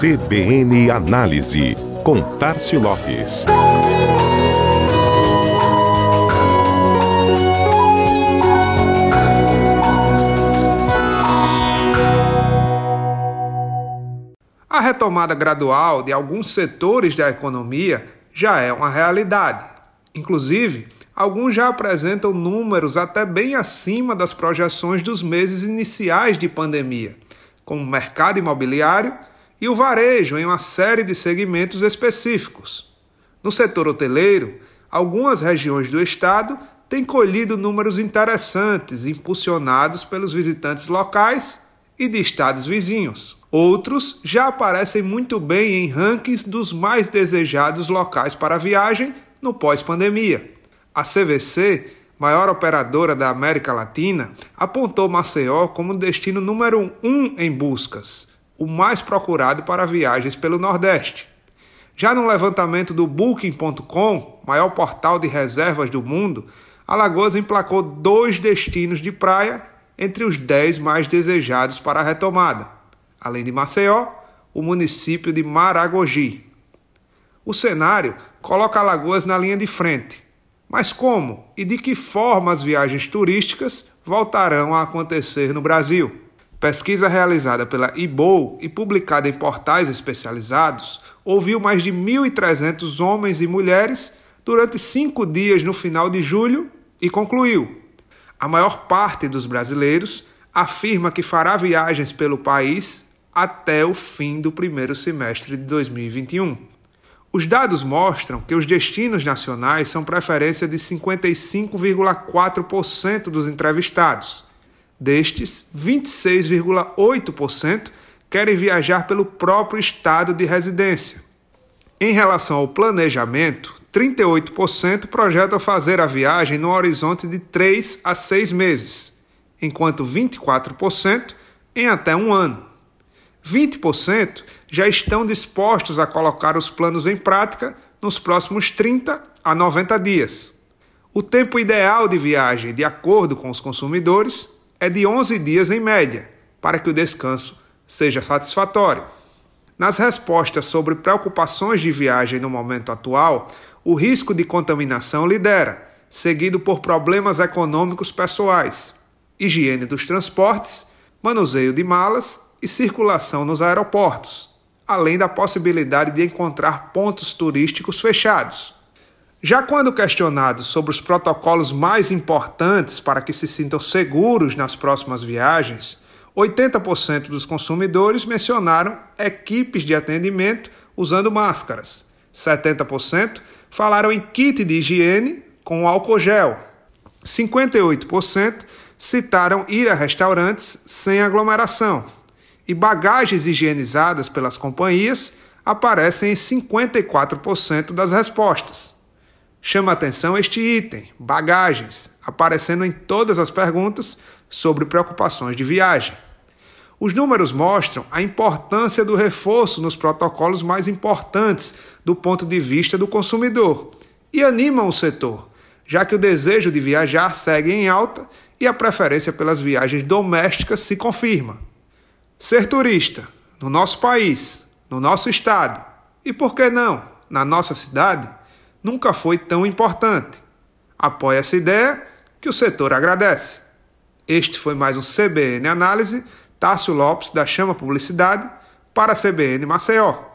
CBN Análise, com Tarcio Lopes. A retomada gradual de alguns setores da economia já é uma realidade. Inclusive, alguns já apresentam números até bem acima das projeções dos meses iniciais de pandemia, como o mercado imobiliário e o varejo em uma série de segmentos específicos. No setor hoteleiro, algumas regiões do estado têm colhido números interessantes, impulsionados pelos visitantes locais e de estados vizinhos. Outros já aparecem muito bem em rankings dos mais desejados locais para viagem no pós-pandemia. A CVC, maior operadora da América Latina, apontou Maceió como destino número um em buscas, o mais procurado para viagens pelo Nordeste. Já no levantamento do Booking.com, maior portal de reservas do mundo, Alagoas emplacou dois destinos de praia entre os dez mais desejados para a retomada. Além de Maceió, o município de Maragogi. O cenário coloca Alagoas na linha de frente. Mas como e de que forma as viagens turísticas voltarão a acontecer no Brasil? Pesquisa realizada pela IBOU e publicada em portais especializados ouviu mais de 1.300 homens e mulheres durante cinco dias no final de julho e concluiu: a maior parte dos brasileiros afirma que fará viagens pelo país até o fim do primeiro semestre de 2021. Os dados mostram que os destinos nacionais são preferência de 55,4% dos entrevistados Destes, 26,8% querem viajar pelo próprio estado de residência. Em relação ao planejamento, 38% projetam fazer a viagem no horizonte de 3 a 6 meses, enquanto 24% em até um ano. 20% já estão dispostos a colocar os planos em prática nos próximos 30 a 90 dias. O tempo ideal de viagem, de acordo com os consumidores, é de 11 dias em média, para que o descanso seja satisfatório. Nas respostas sobre preocupações de viagem no momento atual, o risco de contaminação lidera, seguido por problemas econômicos pessoais, higiene dos transportes, manuseio de malas e circulação nos aeroportos, além da possibilidade de encontrar pontos turísticos fechados. Já quando questionados sobre os protocolos mais importantes para que se sintam seguros nas próximas viagens, 80% dos consumidores mencionaram equipes de atendimento usando máscaras. 70% falaram em kit de higiene com álcool gel. 58% citaram ir a restaurantes sem aglomeração. E bagagens higienizadas pelas companhias aparecem em 54% das respostas. Chama atenção este item, bagagens, aparecendo em todas as perguntas sobre preocupações de viagem. Os números mostram a importância do reforço nos protocolos mais importantes do ponto de vista do consumidor e animam o setor, já que o desejo de viajar segue em alta e a preferência pelas viagens domésticas se confirma. Ser turista no nosso país, no nosso estado e, por que não, na nossa cidade nunca foi tão importante. Apoie essa ideia que o setor agradece. Este foi mais um CBN Análise, Tássio Lopes, da Chama Publicidade, para a CBN Maceió.